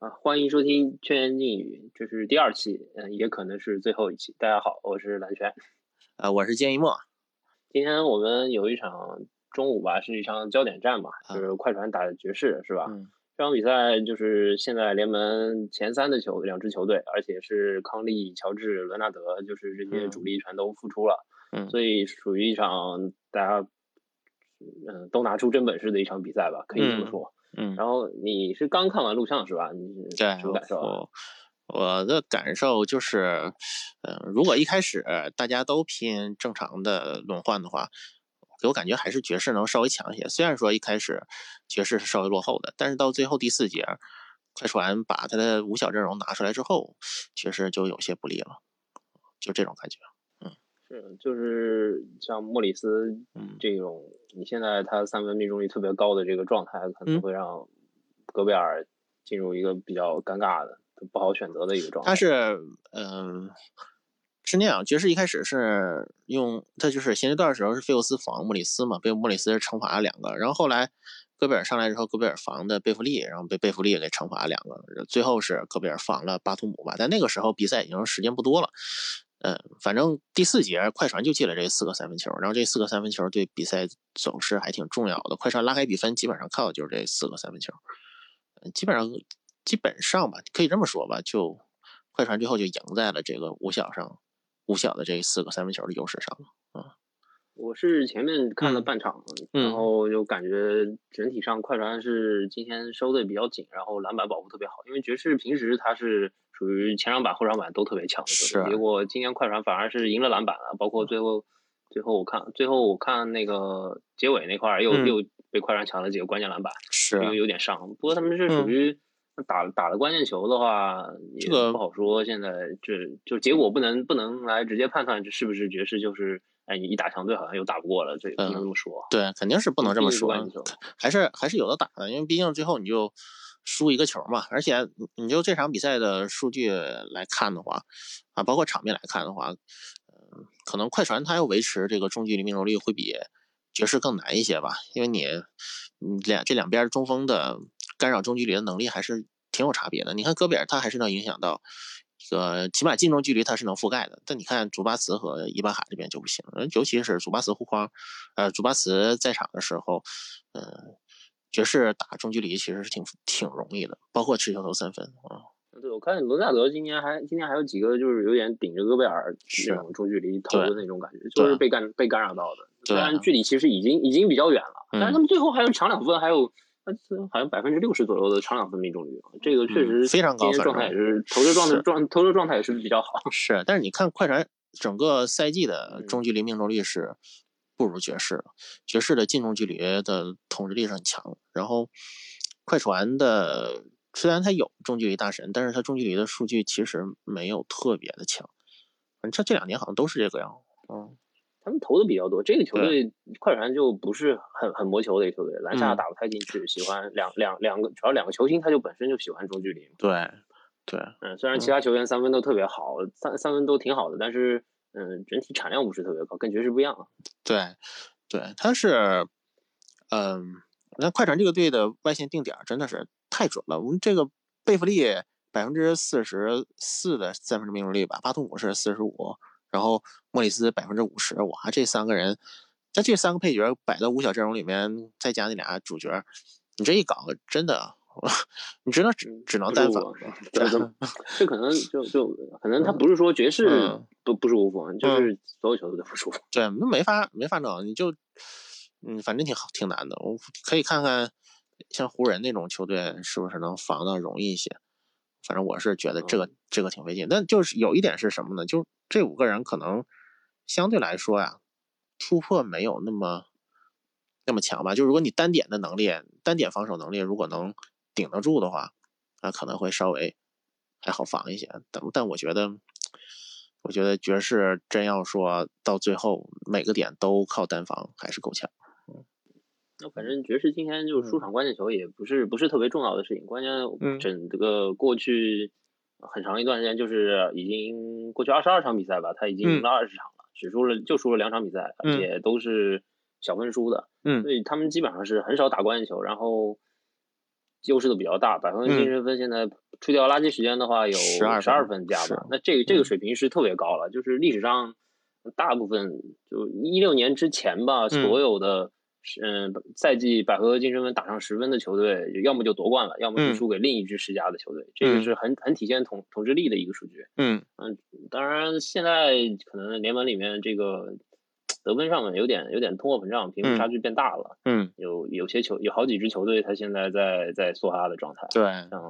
啊，欢迎收听《圈言静语》，这是第二期，嗯，也可能是最后一期。大家好，我是蓝轩，呃，我是建一墨。今天我们有一场中午吧，是一场焦点战吧，就是快船打爵士，是吧？这场比赛就是现在联盟前三的球两支球队，而且是康利、乔治、伦纳德，就是这些主力全都复出了，嗯，所以属于一场大家嗯都拿出真本事的一场比赛吧，可以这么说。嗯，然后你是刚看完录像是吧？你对，什么感受？我的感受就是，嗯，如果一开始大家都拼正常的轮换的话，给我感觉还是爵士能稍微强一些。虽然说一开始爵士是稍微落后的，但是到最后第四节，快船把他的五小阵容拿出来之后，确实就有些不利了，就这种感觉。是，就是像莫里斯这种，你现在他三分命中率特别高的这个状态，可能会让戈贝尔进入一个比较尴尬的、不好选择的一个状态。他是，嗯，是那样。爵士一开始是用他就是前阶段时候是费沃斯防莫里斯嘛，被莫里斯惩罚了两个，然后后来戈贝尔上来之后，戈贝尔防的贝弗利，然后被贝弗利给惩罚两个，最后是戈贝尔防了巴图姆吧。但那个时候比赛已经时间不多了。呃，反正第四节快船就进了这四个三分球，然后这四个三分球对比赛走势还挺重要的。快船拉开比分基本上靠的就是这四个三分球，嗯，基本上基本上吧，可以这么说吧，就快船最后就赢在了这个五小上，五小的这四个三分球的优势上了。嗯，我是前面看了半场，然后就感觉整体上快船是今天收的比较紧，然后篮板保护特别好，因为爵士平时他是。属于前场板、后场板都特别强的结果今天快船反而是赢了篮板了，包括最后，最后我看，最后我看那个结尾那块又又被快船抢了几个关键篮板，是因为有点伤。不过他们是属于打打了关键球的话，也不好说。现在这就结果不能不能来直接判断这是不是爵士，就是哎你一打强队好像又打不过了，这不能这么说。对，肯定是不能这么说，还是还是有的打的，因为毕竟最后你就。输一个球嘛，而且你就这场比赛的数据来看的话，啊，包括场面来看的话，嗯，可能快船他要维持这个中距离命中率会比爵士更难一些吧，因为你，嗯，两这两边中锋的干扰中距离的能力还是挺有差别的。你看戈贝尔他还是能影响到，呃，起码近中距离它是能覆盖的，但你看祖巴茨和伊巴卡这边就不行，尤其是祖巴茨护框，呃，祖巴茨在场的时候，呃。爵士打中距离其实是挺挺容易的，包括持球投三分啊。对，我看罗纳德今年还今年还有几个就是有点顶着戈贝尔那种中距离投的那种感觉，就是被干被干扰到的。虽然距离其实已经已经比较远了，但是他们最后还有抢两分，还有好像百分之六十左右的长两分命中率，这个确实非常高。今天状态也是投射状态状投射状态也是比较好。是，但是你看快船整个赛季的中距离命中率是。不如爵士，爵士的近中距离的统治力是很强。然后，快船的虽然他有中距离大神，但是他中距离的数据其实没有特别的强。反正这两年好像都是这个样。嗯，他们投的比较多。这个球队快船就不是很很磨球的一个球队，篮下打不太进去，喜欢两两两个，主要两个球星他就本身就喜欢中距离。对，对，嗯，虽然其他球员三分都特别好，三三分都挺好的，但是。嗯，整体产量不是特别高，跟爵士不一样。对，对，他是，嗯，那快船这个队的外线定点真的是太准了。我们这个贝弗利百分之四十四的三分命中率吧，巴图姆是四十五，然后莫里斯百分之五十。哇，这三个人，在这三个配角摆到五小阵容里面，再加那俩主角，你这一搞，真的。你只能只只能单防，这这 可能就就可能他不是说爵士不不舒服，就是所有球队都不舒服。对，那没法没法弄，你就嗯，反正挺好挺难的。我可以看看像湖人那种球队是不是能防的容易一些。反正我是觉得这个这个挺费劲。但就是有一点是什么呢？就这五个人可能相对来说呀，突破没有那么那么强吧。就如果你单点的能力，单点防守能力如果能。顶得住的话，那可能会稍微还好防一些。但但我觉得，我觉得爵士真要说到最后每个点都靠单防，还是够呛。嗯，那反正爵士今天就输场关键球也不是不是特别重要的事情。关键整个过去很长一段时间，就是已经过去二十二场比赛吧，他已经赢了二十场了，只输了就输了两场比赛，而且都是小分输的。嗯，所以他们基本上是很少打关键球，然后。优势都比较大，百分之精神分现在除掉垃圾时间的话，有十二十二分加吧。那这个这个水平是特别高了，就是历史上大部分就一六年之前吧，所有的嗯赛季百合净胜分打上十分的球队，要么就夺冠了，要么就输给另一支十佳的球队。这个是很很体现统统治力的一个数据。嗯嗯，当然现在可能联盟里面这个。得分上面有点有点通货膨胀，贫富差距变大了。嗯，有有些球有好几支球队，他现在在在梭哈的状态。对，像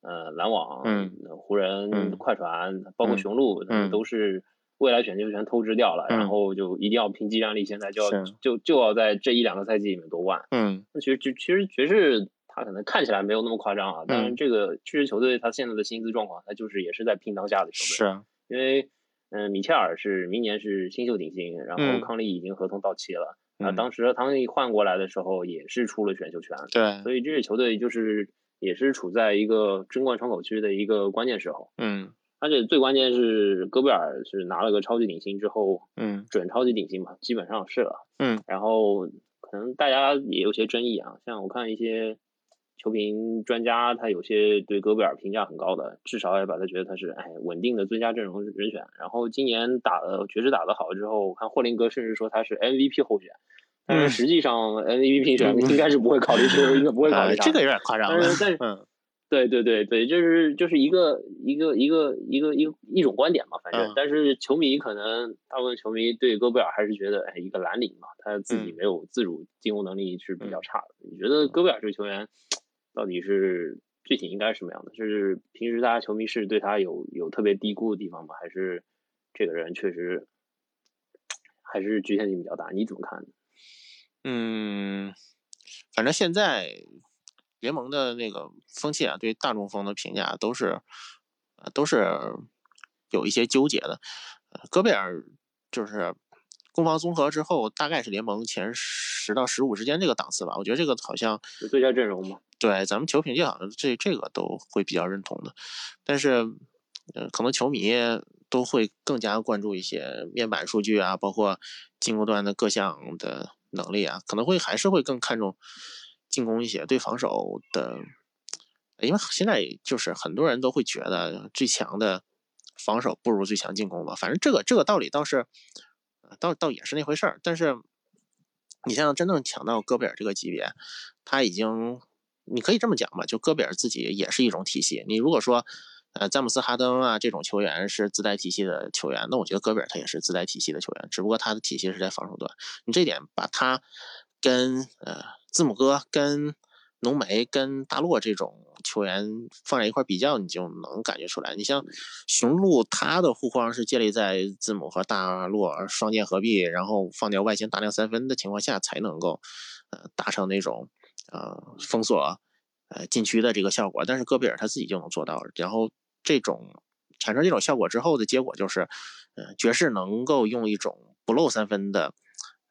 呃篮网、嗯湖人、快船，包括雄鹿，他们都是未来选秀权透支掉了，然后就一定要拼技战力，现在就要就就要在这一两个赛季里面夺冠。嗯，那其实其实爵士他可能看起来没有那么夸张啊，但是这个确实球队他现在的薪资状况，他就是也是在拼当下的球队。是啊，因为。嗯，米切尔是明年是新秀顶薪，然后康利已经合同到期了。啊，当时康利换过来的时候也是出了选秀权。对，所以这支球队就是也是处在一个争冠窗口区的一个关键时候。嗯，而且最关键是戈贝尔是拿了个超级顶薪之后，嗯，准超级顶薪嘛，基本上是了。嗯，然后可能大家也有些争议啊，像我看一些。球评专家他有些对戈贝尔评价很高的，至少也把他觉得他是哎稳定的最佳阵容人选。然后今年打的爵士打得好之后，我看霍林格甚至说他是 MVP 候选，但是实际上 MVP 评选应该是不会考虑这应该不会考虑他。这个有点夸张了。但是但是，对对对对，就是就是一个一个一个一个一个一种观点嘛，反正。但是球迷可能大部分球迷对戈贝尔还是觉得哎一个蓝领嘛，他自己没有自主进攻能力是比较差的。你觉得戈贝尔这个球员？到底是具体应该是什么样的？就是平时大家球迷是对他有有特别低估的地方吗？还是这个人确实还是局限性比较大？你怎么看？嗯，反正现在联盟的那个风气啊，对大中锋的评价都是都是有一些纠结的。戈贝尔就是。攻防综合之后，大概是联盟前十到十五之间这个档次吧。我觉得这个好像最佳阵容嘛。对，咱们球评界好像这这个都会比较认同的。但是，呃，可能球迷都会更加关注一些面板数据啊，包括进攻端的各项的能力啊，可能会还是会更看重进攻一些，对防守的。因为现在就是很多人都会觉得最强的防守不如最强进攻吧。反正这个这个道理倒是。倒倒也是那回事儿，但是你像真正抢到戈贝尔这个级别，他已经，你可以这么讲吧，就戈贝尔自己也是一种体系。你如果说，呃，詹姆斯、哈登啊这种球员是自带体系的球员，那我觉得戈贝尔他也是自带体系的球员，只不过他的体系是在防守端。你这点把他跟呃字母哥跟。浓眉跟大洛这种球员放在一块比较，你就能感觉出来。你像雄鹿，他的护框是建立在字母和大洛双剑合璧，然后放掉外线大量三分的情况下，才能够呃达成那种呃封锁呃禁区的这个效果。但是戈贝尔他自己就能做到，然后这种产生这种效果之后的结果就是，呃爵士能够用一种不漏三分的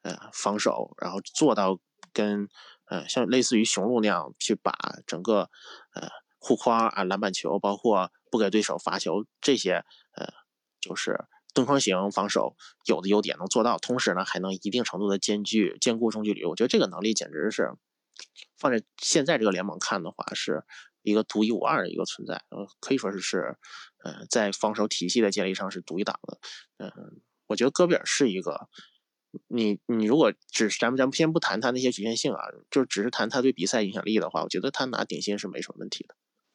呃防守，然后做到跟。呃，像类似于雄鹿那样去把整个呃护框啊、篮板球，包括不给对手罚球这些，呃，就是蹲坑型防守有的优点能做到，同时呢还能一定程度的兼具兼顾中距离。我觉得这个能力简直是放在现在这个联盟看的话，是一个独一无二的一个存在。呃，可以说是是呃在防守体系的建立上是独一档的。嗯，我觉得戈贝尔是一个。你你如果只是咱们咱们先不谈他那些局限性啊，就只是谈他对比赛影响力的话，我觉得他拿顶薪是没什么问题的。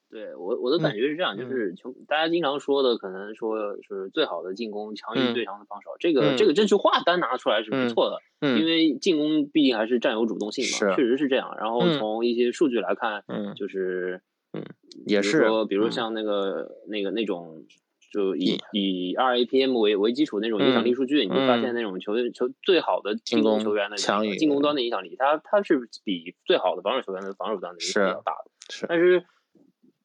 对我我的感觉是这样，就是球大家经常说的，可能说是最好的进攻强于最强的防守，这个这个这句话单拿出来是不错的，因为进攻毕竟还是占有主动性嘛，确实是这样。然后从一些数据来看，就是嗯，也是说，比如像那个那个那种。就以以 RAPM 为为基础那种影响力数据，你会发现那种球球最好的进攻球员的进攻端的影响力，它它是比最好的防守球员的防守端的影响力要大的。是，但是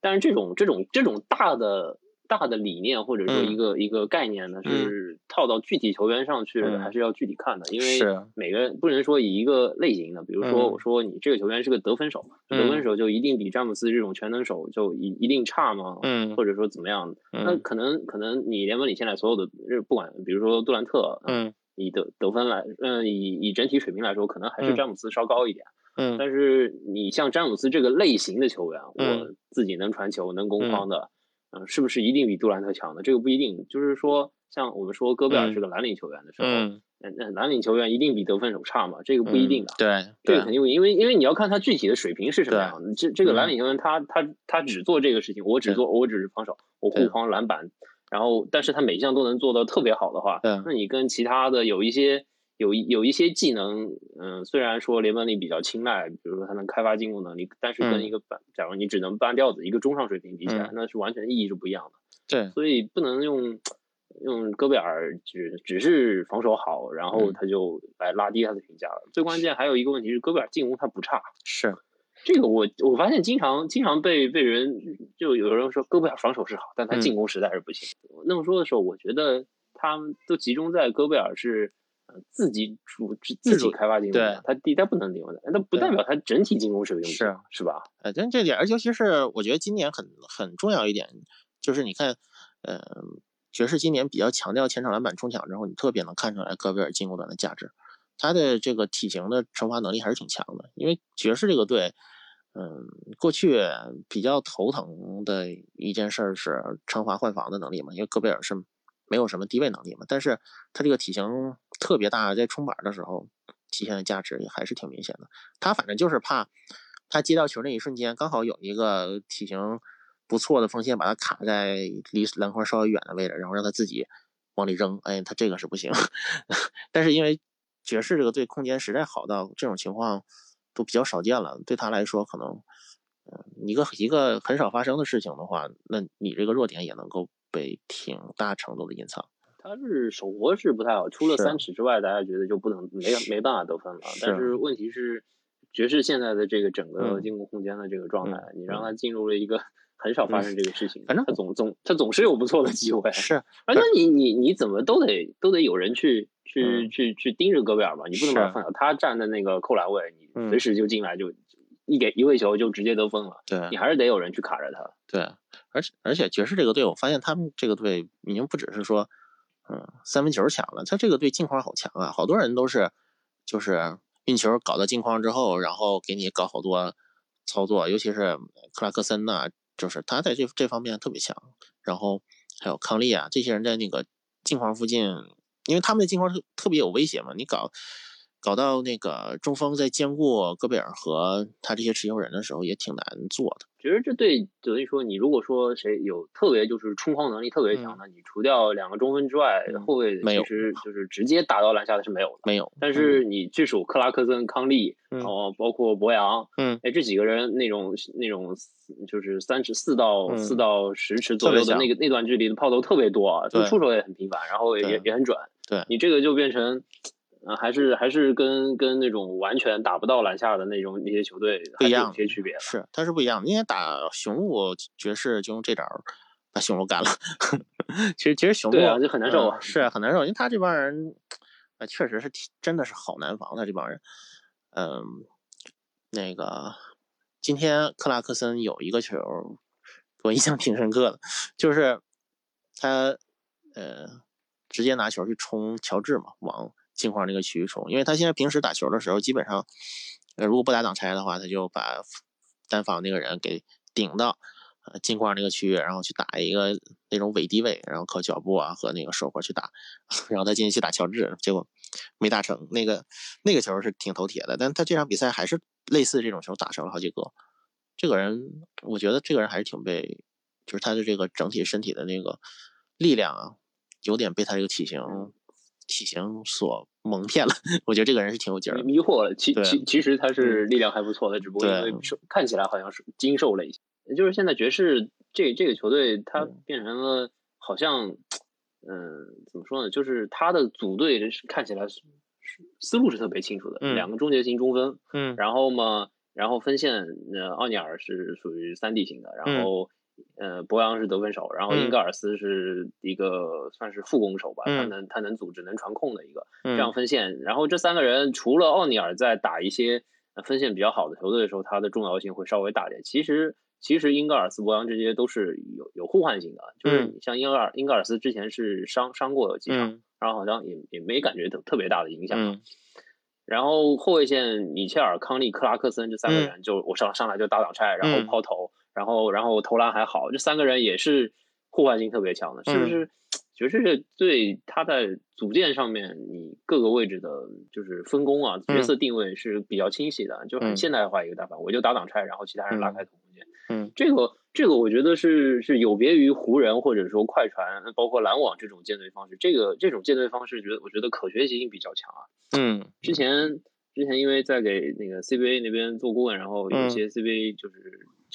但是这种这种这种大的。大的理念或者说一个一个概念呢，是套到具体球员上去，还是要具体看的？因为每个人不能说以一个类型的，比如说我说你这个球员是个得分手，得分手就一定比詹姆斯这种全能手就一一定差吗？嗯，或者说怎么样？那可能可能你联盟里现在所有的不管，比如说杜兰特，嗯，以得得分来，嗯，以以整体水平来说，可能还是詹姆斯稍高一点。嗯，但是你像詹姆斯这个类型的球员，我自己能传球、能攻框的，嗯，是不是一定比杜兰特强的？这个不一定。就是说，像我们说戈贝尔是个蓝领球员的时候，那那蓝领球员一定比得分手差嘛？这个不一定的。对，这个肯定会，因为因为你要看他具体的水平是什么样的。这这个蓝领球员，他他他只做这个事情，我只做，我只是防守，我护框、篮板，然后，但是他每一项都能做到特别好的话，那你跟其他的有一些。有有一些技能，嗯，虽然说联盟里比较青睐，比如说他能开发进攻能力，但是跟一个半，假如你只能半吊子，一个中上水平比起来，那是完全意义是不一样的。对，所以不能用用戈贝尔只只是防守好，然后他就来拉低他的评价了。最关键还有一个问题是，戈贝尔进攻他不差。是，这个我我发现经常经常被被人就有人说戈贝尔防守是好，但他进攻实在是不行。那么说的时候，我觉得他们都集中在戈贝尔是。自己主自己开发进攻，他第他不能顶的，那不代表他整体进攻水平是是吧？呃，但这点，而尤其是我觉得今年很很重要一点，就是你看，呃，爵士今年比较强调前场篮板冲抢之后，你特别能看出来戈贝尔进攻端的价值，他的这个体型的惩罚能力还是挺强的。因为爵士这个队，嗯，过去比较头疼的一件事是惩罚换防的能力嘛，因为戈贝尔是。没有什么低位能力嘛，但是他这个体型特别大，在冲板的时候体现的价值也还是挺明显的。他反正就是怕他接到球那一瞬间，刚好有一个体型不错的锋线把他卡在离篮筐稍微远的位置，然后让他自己往里扔。哎，他这个是不行。但是因为爵士这个队空间实在好到这种情况都比较少见了，对他来说可能嗯一个一个很少发生的事情的话，那你这个弱点也能够。被挺大程度的隐藏，他是手活是不太好，除了三尺之外，大家觉得就不能没没办法得分了。但是问题是，爵士现在的这个整个进攻空间的这个状态，你让他进入了一个很少发生这个事情，反正他总总他总是有不错的机会。是，而且你你你怎么都得都得有人去去去去盯着戈贝尔吧，你不能把他放小，他站在那个扣篮位，你随时就进来就。一给一位球就直接得分了，对你还是得有人去卡着他。对，而且而且爵士这个队，我发现他们这个队已经不只是说，嗯，三分球强了，他这个对进框好强啊！好多人都是就是运球搞到进框之后，然后给你搞好多操作，尤其是克拉克森呐，就是他在这这方面特别强。然后还有康利啊，这些人在那个镜框附近，因为他们的镜框特特别有威胁嘛，你搞。搞到那个中锋在兼顾戈贝尔和他这些持球人的时候，也挺难做的。其实这对等于说，你如果说谁有特别就是冲框能力特别强的，你除掉两个中锋之外，后卫其实就是直接打到篮下的是没有的。没有。但是你据数克拉克森、康利，然后包括博扬，嗯，哎，这几个人那种那种就是三尺四到四到十尺左右的那个那段距离的炮头特别多啊，出手也很频繁，然后也也很准。对你这个就变成。啊，还是还是跟跟那种完全打不到篮下的那种那些球队不一样，有些区别。是，它是不一样。的。因为打雄鹿爵士就用这招把雄鹿干了。其实其实雄鹿啊就很难受啊，是很难受，因为他这帮人啊确实是真的是好难防的这帮人。嗯，那个今天克拉克森有一个球我印象挺深刻的，就是他呃直接拿球去冲乔治嘛，往。镜框那个区域冲，因为他现在平时打球的时候，基本上，呃，如果不打挡拆的话，他就把单防那个人给顶到呃镜框那个区域，然后去打一个那种伪低位，然后靠脚步啊和那个手活去打，然后他进去打乔治，结果没打成。那个那个球是挺头铁的，但他这场比赛还是类似这种球打成了好几个。这个人，我觉得这个人还是挺被，就是他的这个整体身体的那个力量啊，有点被他这个体型。体型所蒙骗了，我觉得这个人是挺有劲儿，迷惑了。其其其实他是力量还不错的，只不过因为看起来好像是精瘦了一些。就是现在爵士这这个球队，他变成了好像，嗯，怎么说呢？就是他的组队看起来是思路是特别清楚的，两个终结型中锋，嗯，然后嘛，然后分线，呃，奥尼尔是属于三 D 型的，然后。呃，博扬是得分手，然后英格尔斯是一个算是副攻手吧，他能他能组织能传控的一个这样分线。然后这三个人除了奥尼尔在打一些分线比较好的球队的时候，他的重要性会稍微大点。其实其实英格尔斯、博扬这些都是有有互换性的，就是像英格尔英格尔斯之前是伤伤过几场，然后好像也也没感觉特特别大的影响。然后后卫线米切尔、康利、克拉克森这三个人，就我上上来就打挡拆，然后抛投，然后然后投篮还好，这三个人也是互换性特别强的，是不是？爵士队他在组建上面，你各个位置的就是分工啊，角色定位是比较清晰的，就很现代化一个打法。我就打挡拆，然后其他人拉开空间。嗯，这个这个我觉得是是有别于湖人或者说快船，包括篮网这种建队方式。这个这种建队方式，觉得我觉得可学习性比较强啊。嗯，之前之前因为在给那个 CBA 那边做顾问，然后有一些 CBA 就是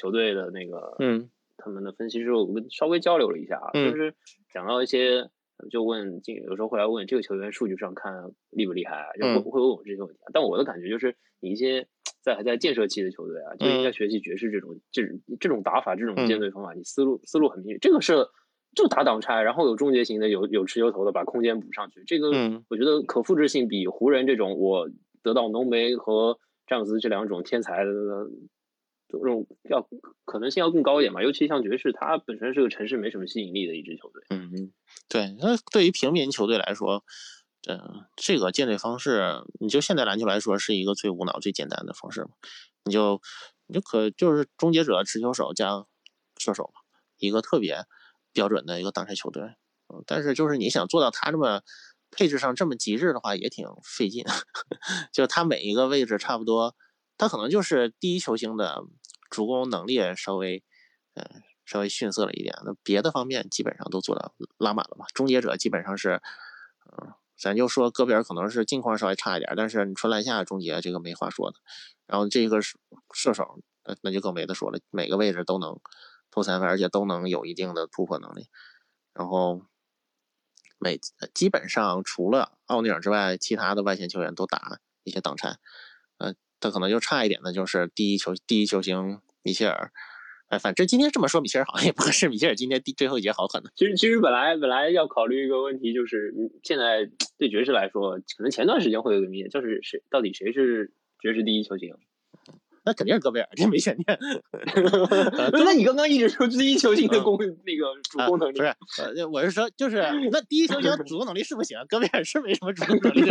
球队的那个嗯。他们的分析师，我跟稍微交流了一下啊，就是讲到一些，就问，有时候会来问这个球员数据上看厉不厉害，啊就会会问我这些问题。但我的感觉就是，你一些在还在建设期的球队啊，就应该学习爵士这种这这种打法，这种建队方法，你思路思路很明确。这个是就打挡拆，然后有终结型的，有有持球投的，把空间补上去。这个我觉得可复制性比湖人这种我得到浓眉和詹姆斯这两种天才的。这种要可能性要更高一点嘛，尤其像爵士，它本身是个城市没什么吸引力的一支球队。嗯嗯，对，那对于平民球队来说，嗯，这个建队方式，你就现代篮球来说，是一个最无脑、最简单的方式嘛。你就你就可就是终结者、持球手加射手嘛，一个特别标准的一个挡拆球队。嗯，但是就是你想做到他这么配置上这么极致的话，也挺费劲。就他每一个位置差不多，他可能就是第一球星的。主攻能力稍微，嗯，稍微逊色了一点。那别的方面基本上都做到拉满了嘛。终结者基本上是，嗯，咱就说戈贝尔可能是近况稍微差一点，但是你纯篮下终结这个没话说的。然后这个射手，那那就更没得说了，每个位置都能投三分，而且都能有一定的突破能力。然后每基本上除了奥尼尔之外，其他的外线球员都打一些挡拆，嗯。他可能就差一点的，就是第一球第一球星米切尔，哎，反正今天这么说，米切尔好像也不合适。米切尔今天第最后一节好狠呢。其实其实本来本来要考虑一个问题，就是现在对爵士来说，可能前段时间会有个谜，就是谁到底谁是爵士第一球星？那肯定是戈贝尔，这没悬念。那你刚刚一直说第一球星的功那个主攻能力，不是？呃，我是说，就是 那第一球星主攻能力是不行，戈贝尔是没什么主攻能力。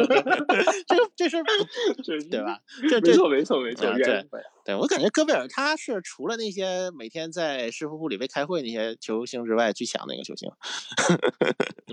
这这事儿，对吧？这没错，没错，没错。对，对我感觉戈贝尔他是除了那些每天在师傅部里被开会那些球星之外最强的一个球星。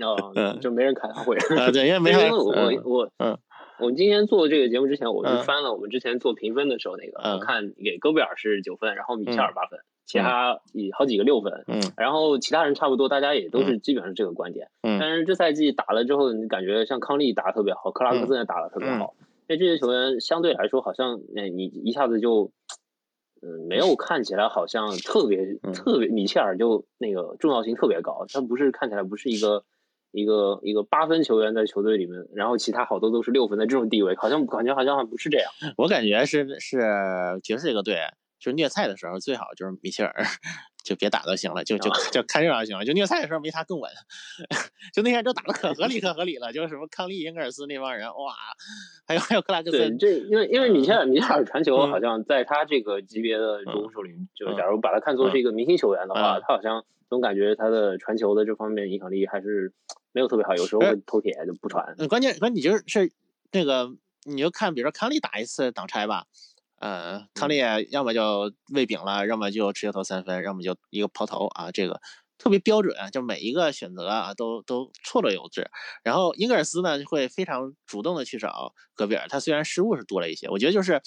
哦，就没人开他会啊？对，因为没人。我我嗯。我们今天做这个节目之前，我是翻了我们之前做评分的时候那个，看给戈贝尔是九分，然后米切尔八分，其他以好几个六分，嗯，然后其他人差不多，大家也都是基本上这个观点，嗯，但是这赛季打了之后，你感觉像康利打的特别好，克拉克森也打的特别好，那这些球员相对来说好像，哎，你一下子就，嗯，没有看起来好像特别特别，米切尔就那个重要性特别高，他不是看起来不是一个。一个一个八分球员在球队里面，然后其他好多都是六分的这种地位，好像感觉好像不是这样。我感觉是是爵士这个队，就是虐菜的时候最好就是米切尔，就别打就行了，就就就看热闹就行了。就虐菜的时候没他更稳，就那天就打的可合理可合理了，就是什么康利、英格尔斯那帮人，哇，还有还有克拉克森。这因为因为米切尔米切尔传球好像在他这个级别的主攻手里，就假如把他看作是一个明星球员的话，他好像。总感觉他的传球的这方面影响力还是没有特别好，有时候会偷铁就不传。嗯关键关键你就是那个，你就看，比如说康利打一次挡拆吧，呃，康利要么就喂饼了，要么就直接投三分，要么就一个抛投啊，这个特别标准，就每一个选择啊都都错落有致。然后英格尔斯呢会非常主动的去找戈贝尔，他虽然失误是多了一些，我觉得就是，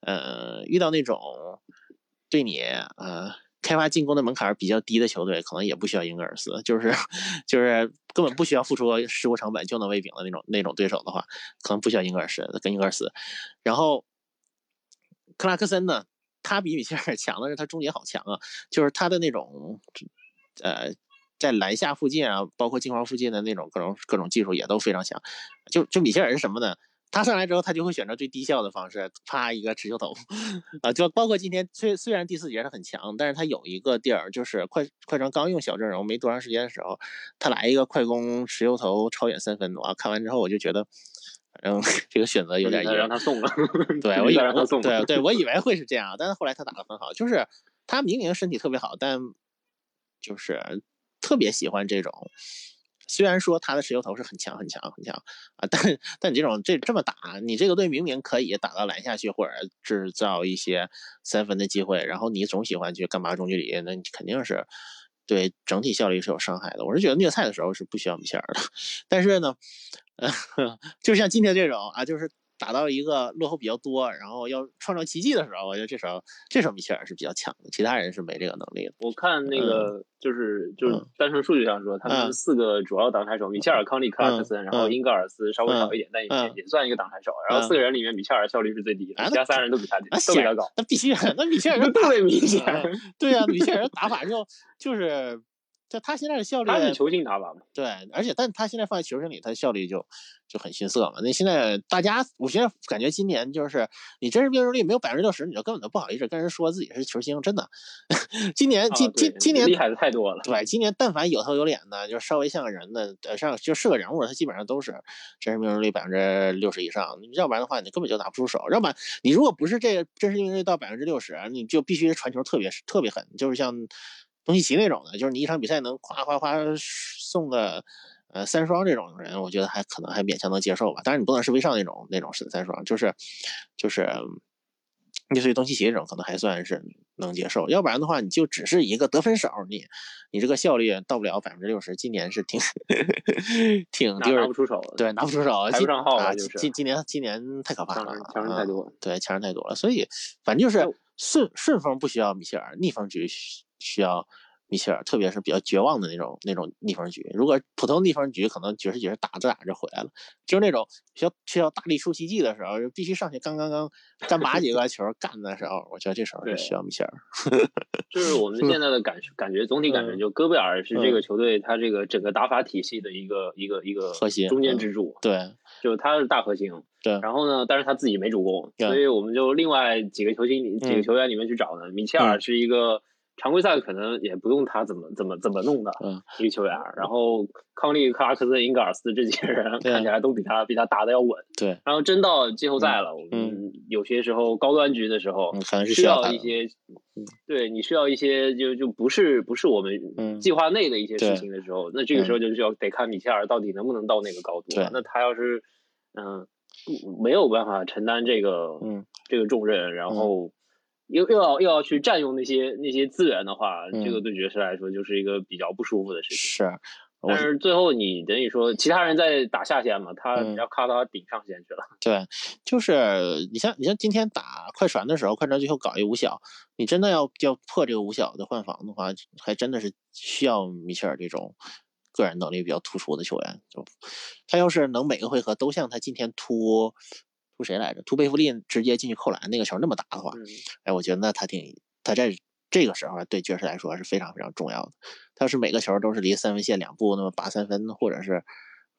呃，遇到那种对你呃。开发进攻的门槛比较低的球队，可能也不需要英格尔斯，就是 就是根本不需要付出失误成本就能喂饼的那种那种对手的话，可能不需要英格尔斯跟英格尔斯。然后克拉克森呢，他比米切尔 强的是他终结好强啊，就是他的那种呃在篮下附近啊，包括进框附近的那种各种各种技术也都非常强。就就米切尔是什么呢？他上来之后，他就会选择最低效的方式，啪一个持球投，啊，就包括今天虽虽然第四节他很强，但是他有一个地儿就是快快船刚用小阵容没多长时间的时候，他来一个快攻持球投超远三分，啊，看完之后我就觉得，反正 这个选择有点硬，让他送了，对 我以为他送，对对，我以为会是这样，但是后来他打的很好，就是他明明身体特别好，但就是特别喜欢这种。虽然说他的持球头是很强很强很强啊，但但你这种这这么打，你这个队明明可以打到篮下去，或者制造一些三分的机会，然后你总喜欢去干嘛中距离，那你肯定是对整体效率是有伤害的。我是觉得虐菜的时候是不需要米切尔的，但是呢，呃，就像今天这种啊，就是。打到一个落后比较多，然后要创造奇迹的时候，我觉得这时候这时候米切尔是比较强的，其他人是没这个能力的。我看那个就是就是单纯数据上说，他们四个主要挡拆手，米切尔、康利、克拉克森，然后英格尔斯稍微少一点，但也也算一个挡拆手。然后四个人里面，米切尔效率是最低的，其他三人都比他低，都比他高。那必须，那米切尔 特别明显。对呀，米切尔打法就就是。就他现在的效率，他是球星打法嘛？对，而且但他现在放在球星里，他的效率就就很逊色嘛。那现在大家，我现在感觉今年就是你真实命中率没有百分之六十，你就根本都不好意思跟人说自己是球星。真的，今年今今今年厉害的太多了。对，今年但凡有头有脸的，就稍微像个人的，呃，像就是个人物，他基本上都是真实命中率百分之六十以上。要不然的话，你根本就拿不出手。要不然你如果不是这个真实命中率到百分之六十，你就必须传球特别特别狠，就是像。东契奇那种的，就是你一场比赛能夸夸夸送个呃三双这种人，我觉得还可能还勉强能接受吧。当然你不能是威少那种那种是三双，就是就是类似于东契奇这种可能还算是能接受。要不然的话，你就只是一个得分手，你你这个效率到不了百分之六十。今年是挺 挺就是拿不出手，对，拿不出手，排不上号啊。今今年今年太可怕了，强人太多，对，强人太多了。所以反正就是顺顺风不需要米切尔，逆风局。需要米切尔，特别是比较绝望的那种那种逆风局。如果普通逆风局，可能爵士爵士打着打着回来了。就是那种需要需要大力出奇迹的时候，就必须上去刚刚刚干拔几个球干的时候，我觉得这时候就需要米切尔。就是我们现在的感感觉，总体感觉就戈贝尔是这个球队他这个整个打法体系的一个一个一个核心中间支柱。对，就是他是大核心。对。然后呢，但是他自己没主攻，所以我们就另外几个球星几个球员里面去找呢。米切尔是一个。常规赛可能也不用他怎么怎么怎么弄的一个球员，然后康利、克拉克森、英格尔斯这几个人看起来都比他比他打的要稳。对，然后真到季后赛了，我们有些时候高端局的时候，需要一些，对你需要一些就就不是不是我们计划内的一些事情的时候，那这个时候就需要得看米切尔到底能不能到那个高度。那他要是嗯没有办法承担这个这个重任，然后。又又要又要去占用那些那些资源的话，这个对爵士来说就是一个比较不舒服的事情。是，但是最后你等于说其他人在打下线嘛，他要靠他顶上线去了。对，就是你像你像今天打快船的时候，快船最后搞一五小，你真的要要破这个五小的换防的话，还真的是需要米切尔这种个人能力比较突出的球员。就他要是能每个回合都像他今天突。突谁来着？突贝弗利直接进去扣篮，那个球那么大的话，哎，我觉得那他挺，他在这个时候对爵士来说是非常非常重要的。他要是每个球都是离三分线两步那么拔三分，或者是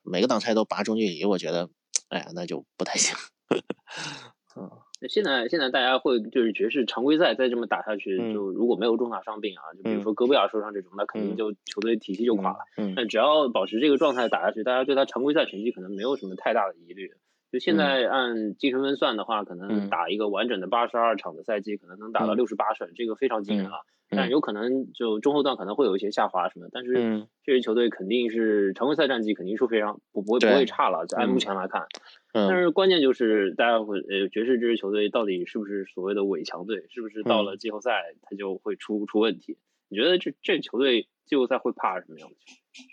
每个挡拆都拔中距离，我觉得，哎呀，那就不太行。嗯，现在现在大家会就是爵士常规赛再这么打下去，就如果没有重大伤病啊，就比如说戈贝尔受伤这种，那肯定就球队体系就垮了。嗯，但只要保持这个状态打下去，大家对他常规赛成绩可能没有什么太大的疑虑。就现在按精神分算的话，可能打一个完整的八十二场的赛季，可能能打到六十八胜，这个非常惊人啊。但有可能就中后段可能会有一些下滑什么，但是这支球队肯定是常规赛战绩肯定是非常不不会不会差了。按目前来看，但是关键就是大家会呃爵士这支球队到底是不是所谓的伪强队？是不是到了季后赛他就会出出问题？你觉得这这球队季后赛会怕什么样的球？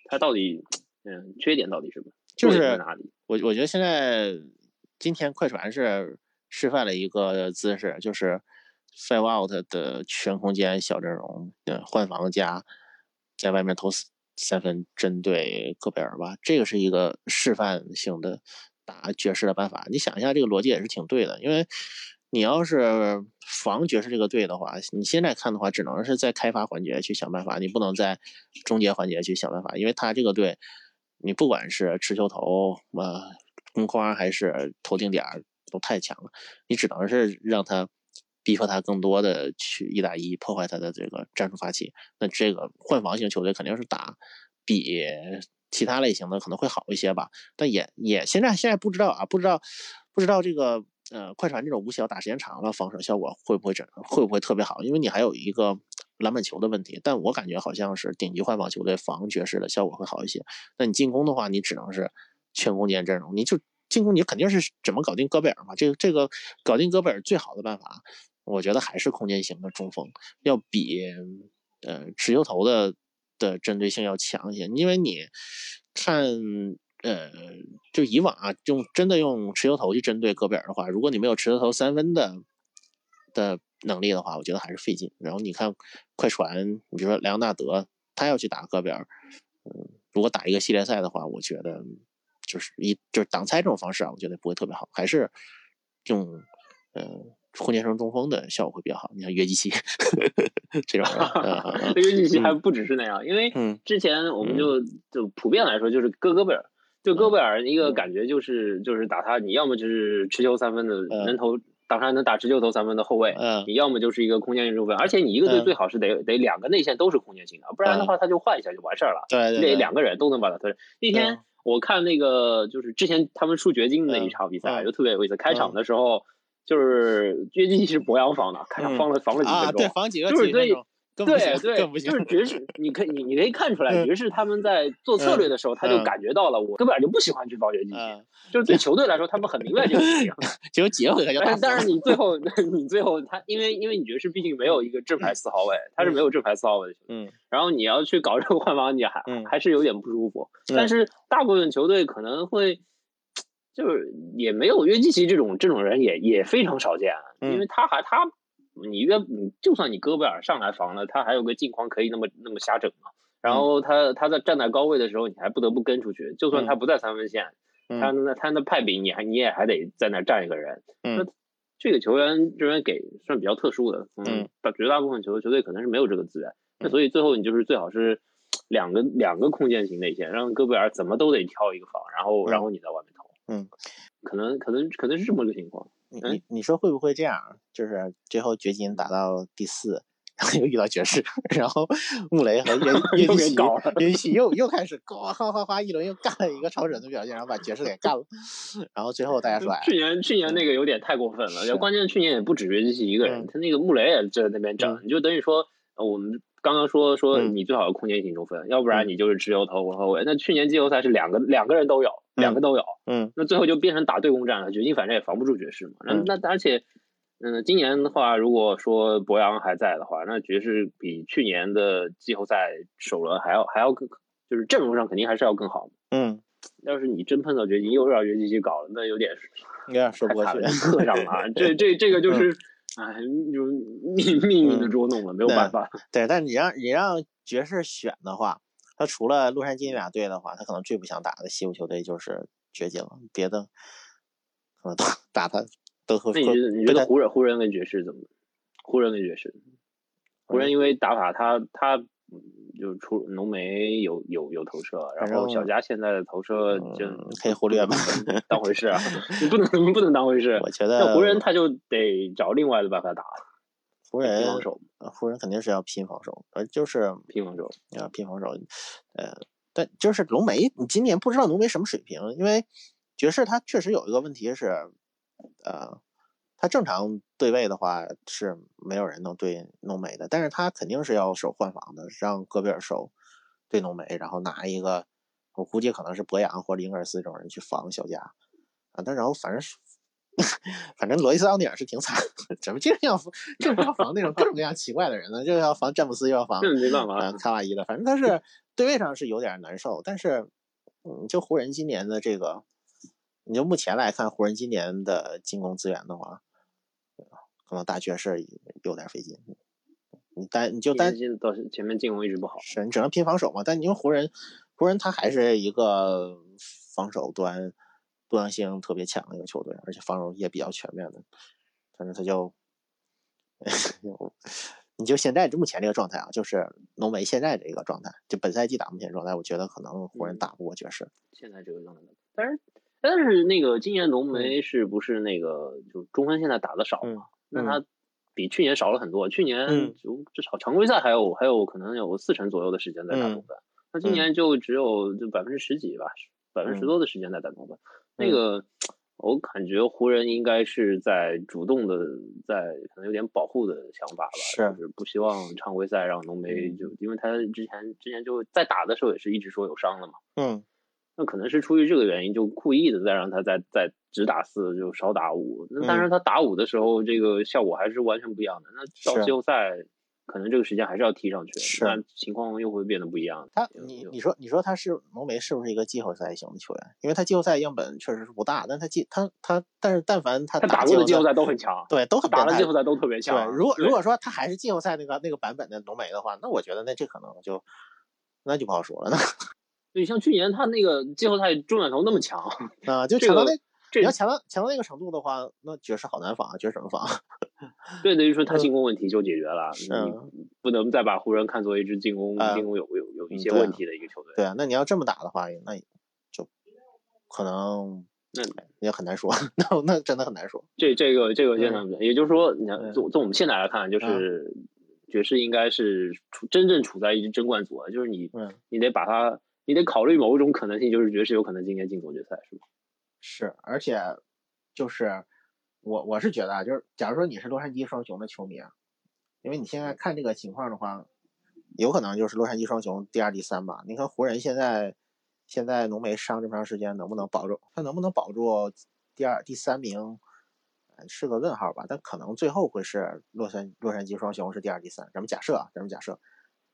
他到底嗯缺点到底什么？就是哪里？我我觉得现在今天快船是示范了一个姿势，就是 five out 的全空间小阵容，换防加在外面投三分，针对戈贝尔吧，这个是一个示范性的打爵士的办法。你想一下，这个逻辑也是挺对的，因为你要是防爵士这个队的话，你现在看的话，只能是在开发环节去想办法，你不能在终结环节去想办法，因为他这个队。你不管是持球投啊，攻框还是投定点都太强了，你只能是让他逼迫他更多的去一打一破坏他的这个战术发起。那这个换防型球队肯定是打比其他类型的可能会好一些吧，但也也现在现在不知道啊，不知道不知道这个呃，快船这种五小打时间长了，防守效果会不会整会不会特别好？因为你还有一个篮板球的问题。但我感觉好像是顶级换防球队防爵士的效果会好一些。那你进攻的话，你只能是全攻坚阵容，你就进攻你肯定是怎么搞定戈贝尔嘛？这个这个搞定戈贝尔最好的办法，我觉得还是空间型的中锋，要比呃持球投的的针对性要强一些。因为你看。呃，就以往啊，用真的用持球头去针对戈贝尔的话，如果你没有持球头三分的的能力的话，我觉得还是费劲。然后你看快船，你比如说莱昂纳德，他要去打戈贝尔，嗯，如果打一个系列赛的话，我觉得就是一就是挡拆这种方式啊，我觉得不会特别好，还是用嗯空间型中锋的效果会比较好。你像约基奇 这种，约基奇还不只是那样，因为之前我们就就普遍来说就是戈戈贝尔。就戈贝尔一个感觉就是就是打他，你要么就是持球三分的能投，挡拆能打持球投三分的后卫，你要么就是一个空间型中锋，而且你一个队最好是得得两个内线都是空间型的，不然的话他就换一下就完事儿了。对，那两个人都能把他推。那天我看那个就是之前他们输掘金的那一场比赛就特别有意思，开场的时候就是约基奇是博扬防的，开场防了防了几分钟，对，防几个就是对。对对，就是爵士，你可以你你可以看出来，爵士他们在做策略的时候，他就感觉到了，我根本就不喜欢去防约基奇，就是对球队来说，他们很明白这个事情。结果结果但但是你最后 你最后他，因为因为你爵士毕竟没有一个正牌四号位，他是没有正牌四号位的球队，嗯，然后你要去搞这个换防，你还还是有点不舒服。但是大部分球队可能会，就是也没有约基奇这种这种人，也也非常少见，因为他还他。你约你就算你戈贝尔上来防了，他还有个镜框可以那么那么瞎整嘛？然后他他在站在高位的时候，你还不得不跟出去。就算他不在三分线，他那他那派比你还你也还得在那站一个人。那这个球员这边给算比较特殊的，嗯，绝大部分球球队可能是没有这个资源。那所以最后你就是最好是两个两个空间型内线，让戈贝尔怎么都得挑一个防，然后然后你在外面投。嗯，可能可能可能是这么个情况。你你说会不会这样？就是最后掘金打到第四，然后又遇到爵士，然后穆雷和约约基奇约基奇又又开始哗哗哗哗一轮又干了一个超神的表现，然后把爵士给干了。然后最后大家说，去年去年那个有点太过分了。关键去年也不止约基奇一个人，他那个穆雷也在那边整，你就等于说我们刚刚说说你最好的空间型中锋，要不然你就是持球投后卫。那去年季后赛是两个两个人都有。两个都有，嗯，那最后就变成打对攻战了。掘金反正也防不住爵士嘛。那那而且，嗯，今年的话，如果说博扬还在的话，那爵士比去年的季后赛首轮还要还要更，就是阵容上肯定还是要更好。嗯，要是你真碰到掘金，又让掘金去搞了，那有点有点说不过去，刻上了。这这这个就是，哎，就命命运的捉弄了，没有办法。对，但你让你让爵士选的话。他除了洛杉矶那俩队的话，他可能最不想打的西部球队就是掘金了。别的可能打他都会。那你觉得你觉得湖人湖人跟爵士怎么？湖人跟爵士，湖人因为打法他他就出浓眉有有有投射，然后小佳现在的投射就可以忽略吧，当回事啊？你不能不能当回事。我觉得湖人他就得找另外的办法打。湖人防守，湖人肯定是要拼防守，呃，就是拼防守，要拼防守，呃，但就是浓眉，你今年不知道浓眉什么水平，因为爵士他确实有一个问题是，呃，他正常对位的话是没有人能对浓眉的，但是他肯定是要守换防的，让戈贝尔守对浓眉，然后拿一个，我估计可能是博扬或者英格尔斯这种人去防小加，啊，但然后反正。反正罗伊斯奥尼尔是挺惨，怎么经常要经常要防那种各种各样奇怪的人呢？又要防詹姆斯，又要防没办法，卡瓦伊的。反正他是 对位上是有点难受，但是，嗯，就湖人今年的这个，你就目前来看，湖人今年的进攻资源的话，可能打爵士有点费劲。你单你就单到前面进攻一直不好，是你只能拼防守嘛？但因为湖人湖人他还是一个防守端。多样性特别强的一个球队，而且防守也比较全面的，反正他就，你就现在目前这个状态啊，就是浓眉现在这个状态，就本赛季打目前状态，我觉得可能湖人打不过爵士。现在这个状态，但是但是那个今年浓眉是不是那个就中锋现在打的少嘛？那他比去年少了很多，去年就至少常规赛还有还有可能有四成左右的时间在打中锋，那今年就只有就百分之十几吧，百分之十多的时间在打中锋。那个，我感觉湖人应该是在主动的，在可能有点保护的想法吧，就是。不希望常规赛让浓眉就，因为他之前之前就在打的时候也是一直说有伤了嘛，嗯，那可能是出于这个原因，就故意的再让他再再只打四，就少打五，那但是他打五的时候，这个效果还是完全不一样的，那到季后赛。可能这个时间还是要踢上去，是情况又会变得不一样。他，你你说你说他是浓眉是不是一个季后赛型的球员？因为他季后赛样本确实是不大，但他季他他，但是但凡他打过的季后赛都很强，对，都很打了季后赛都特别强。对，如果如果说他还是季后赛那个那个版本的浓眉的话，那我觉得那这可能就那就不好说了。那 对，像去年他那个季后赛中远投那么强啊，就强到那。你要强到强到那个程度的话，那爵士好难防啊！爵士怎么防？对，等于说他进攻问题就解决了，你不能再把湖人看作一支进攻进攻有有有一些问题的一个球队。对啊，那你要这么打的话，那就可能那也很难说，那那真的很难说。这这个这个现在，也就是说，你看从从我们现在来看，就是爵士应该是处真正处在一支争冠组啊，就是你你得把它，你得考虑某一种可能性，就是爵士有可能今年进总决赛，是吗？是，而且就是我我是觉得啊，就是假如说你是洛杉矶双雄的球迷啊，因为你现在看这个情况的话，有可能就是洛杉矶双雄第二、第三吧。你看湖人现在现在浓眉伤这么长时间，能不能保住？他能不能保住第二、第三名？是个问号吧。但可能最后会是洛杉洛杉矶双雄是第二、第三。咱们假设啊，咱们假设。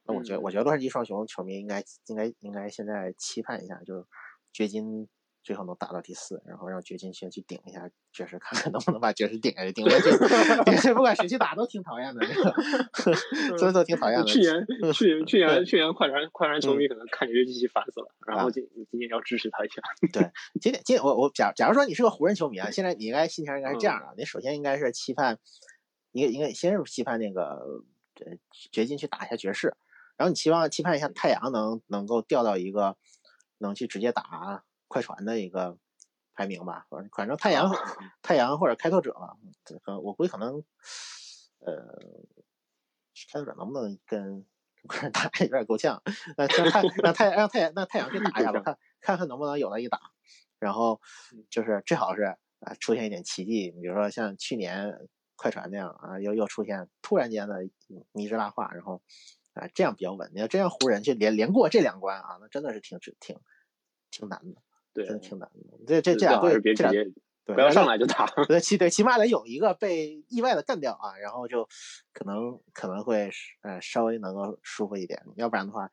那我觉得，我觉得洛杉矶双雄球迷应该应该应该现在期盼一下，就是掘金。最后能打到第四，然后让掘金先去顶一下爵士，看看能不能把爵士顶下去。顶下去，顶下去不管谁去打都挺讨厌的，这个真的挺讨厌的。去年 去年去年去年快船快船球迷可能看爵士机器烦死了，然后今今年要支持他一下。对，今天今我我假假如说你是个湖人球迷啊，现在你应该心情应该是这样的，你首先应该是期盼，应该应该先是期盼那个掘金去打一下爵士，然后你期望期盼一下太阳能能够调到一个能去直接打。快船的一个排名吧，反正太阳、太阳或者开拓者吧，我估计可能，呃，开拓者能不能跟快船打有点够呛，那太让太让太阳让太阳去打一下吧，看看看能不能有的一打，然后就是最好是啊出现一点奇迹，比如说像去年快船那样啊，又又出现突然间的迷之拉胯，然后啊这样比较稳。你要真让湖人去连连过这两关啊，那真的是挺挺挺难的。对，真的挺难的。这这这俩队，这俩不要上来就打。对，起对，起码得有一个被意外的干掉啊，然后就可能可能会呃稍微能够舒服一点。要不然的话，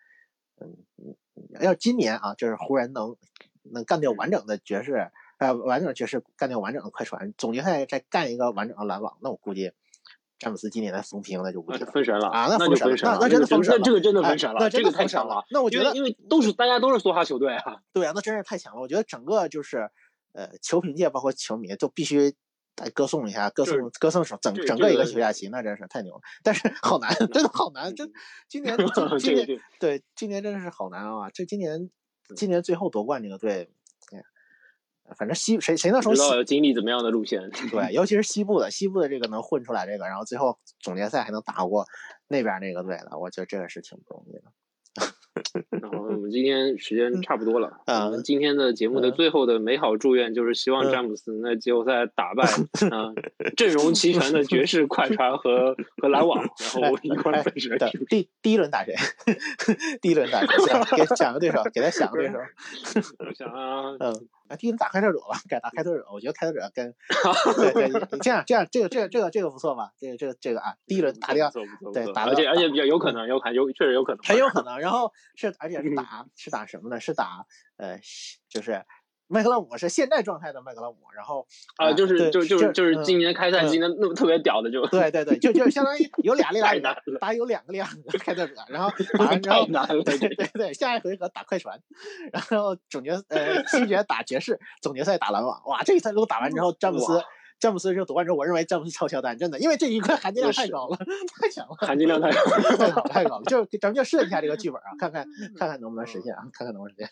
嗯嗯，要今年啊，就是湖人能能干掉完整的爵士，呃，完整的爵士干掉完整的快船，总决赛再干一个完整的篮网，那我估计詹姆斯今年的风评那就不封神了啊，那封神了，那那真的封神了，这个真的封神了，那这个太强了。那我觉得，因为都是大家都是梭哈球队啊。对啊，那真是太强了。我觉得整个就是呃，球评界包括球迷都必须歌颂一下，歌颂歌颂整整个一个休假期，那真是太牛了。但是 好难，真的好难。真今年 今年对今年真的是好难啊！这今年今年最后夺冠这个队。反正西谁谁能从知道经历怎么样的路线？对，尤其是西部的，西部的这个能混出来这个，然后最后总决赛还能打过那边那个队的，我觉得这个是挺不容易的。然后我们今天时间差不多了，我们今天的节目的最后的美好祝愿就是希望詹姆斯在季后赛打败啊阵容齐全的爵士、快船和 和篮网，然后一块儿分神。第第一轮打谁？第一轮打谁？给想个对手，给他想个对手。我想啊，嗯。啊，第一轮打开拓者吧，改打开拓者。我觉得开拓者跟对对，这样这样，这个这个这个这个不错吧？这个这个这个啊，第一轮打掉，对，打而且而且比较有可能，有可能有确实有可能，很有可能。然后是而且是打是打什么呢？是打呃，就是。麦克勒姆是现在状态的麦克勒姆，然后啊，就是就就就是今年开赛今年那么特别屌的，就对对对，就就相当于有俩 力量打有两个力量开拓者，然后 打完之后对对对对，下一回合打快船，然后总决呃西决打爵士，总决赛打篮网，哇，这一赛如果打完之后詹姆斯。詹姆斯就夺冠之后，我认为詹姆斯超乔丹，真的，因为这一块含金量太高了，太强了，含金量太高，太高太高了。就咱们就设计一下这个剧本啊，看看看看能不能实现啊，看看能不能实现。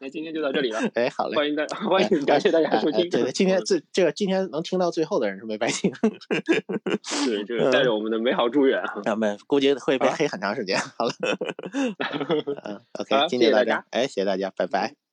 那今天就到这里了，哎，好嘞，欢迎大 欢迎感谢大家收听。对对，今天这这个今天能听到最后的人是没白听。对，这个带着我们的美好祝愿啊，咱们估计会被黑很长时间。好了，嗯，OK，今天大家，哎，谢谢大家，拜拜。